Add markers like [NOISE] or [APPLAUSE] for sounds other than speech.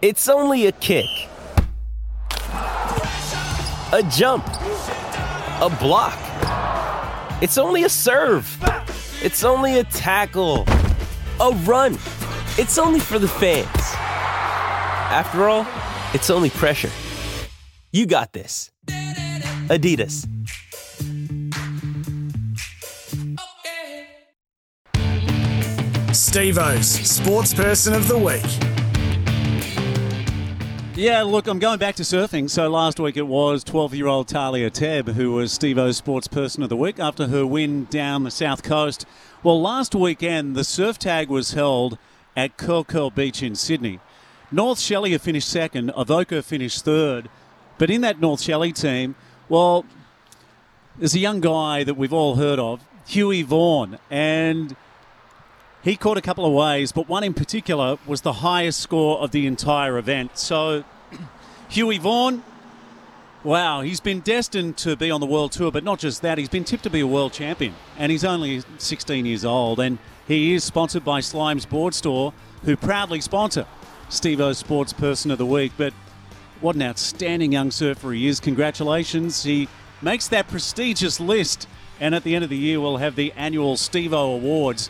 It's only a kick, a jump, a block. It's only a serve. It's only a tackle, a run. It's only for the fans. After all, it's only pressure. You got this. Adidas. Stevo's Sports Person of the Week. Yeah, look, I'm going back to surfing. So last week it was 12 year old Talia Tebb who was Stevo's Sports Person of the Week after her win down the south coast. Well, last weekend the surf tag was held at Curl Curl Beach in Sydney. North Shelley finished second, Avoca finished third. But in that North Shelley team, well, there's a young guy that we've all heard of, Huey Vaughan, and he caught a couple of waves, but one in particular was the highest score of the entire event. So, [CLEARS THROAT] Huey Vaughan, wow, he's been destined to be on the world tour, but not just that, he's been tipped to be a world champion. And he's only 16 years old, and he is sponsored by Slime's Board Store, who proudly sponsor Stevo's Sports Person of the Week. But what an outstanding young surfer he is. Congratulations. He makes that prestigious list. And at the end of the year, we'll have the annual Stevo Awards